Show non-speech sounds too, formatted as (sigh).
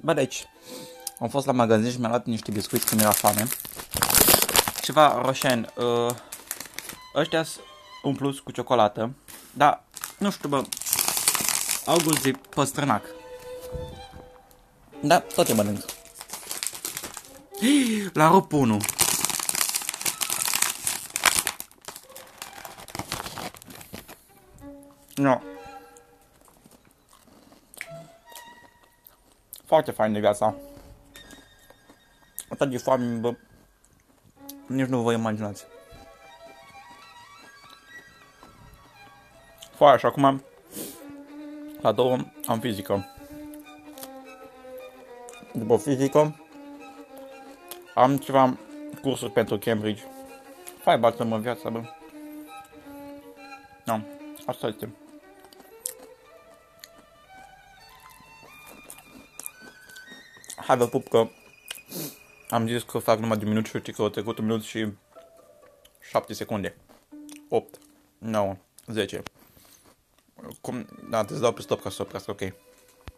Bă, deci, am fost la magazin și mi-am luat niște biscuiți când era foame. Ceva roșen. Uh, ăștia sunt umpluți cu ciocolată. Dar, nu știu, bă, au gust de păstrânac. Da, tot e mănânc. (gasps) La rup 1. No. Foarte fain de viața. Atât de foame, bă. Nici nu vă imaginați. Foaia și acum la două am fizică. După fizică am ceva cursuri pentru Cambridge. Fai bată-mă viața, bă. Da, asta este. Hai vă pup că am zis că fac numai de minut și uite că au trecut un minut și 7 secunde. 8, 9, 10. Cum? Da, te dau pe stop ca să oprească, ok.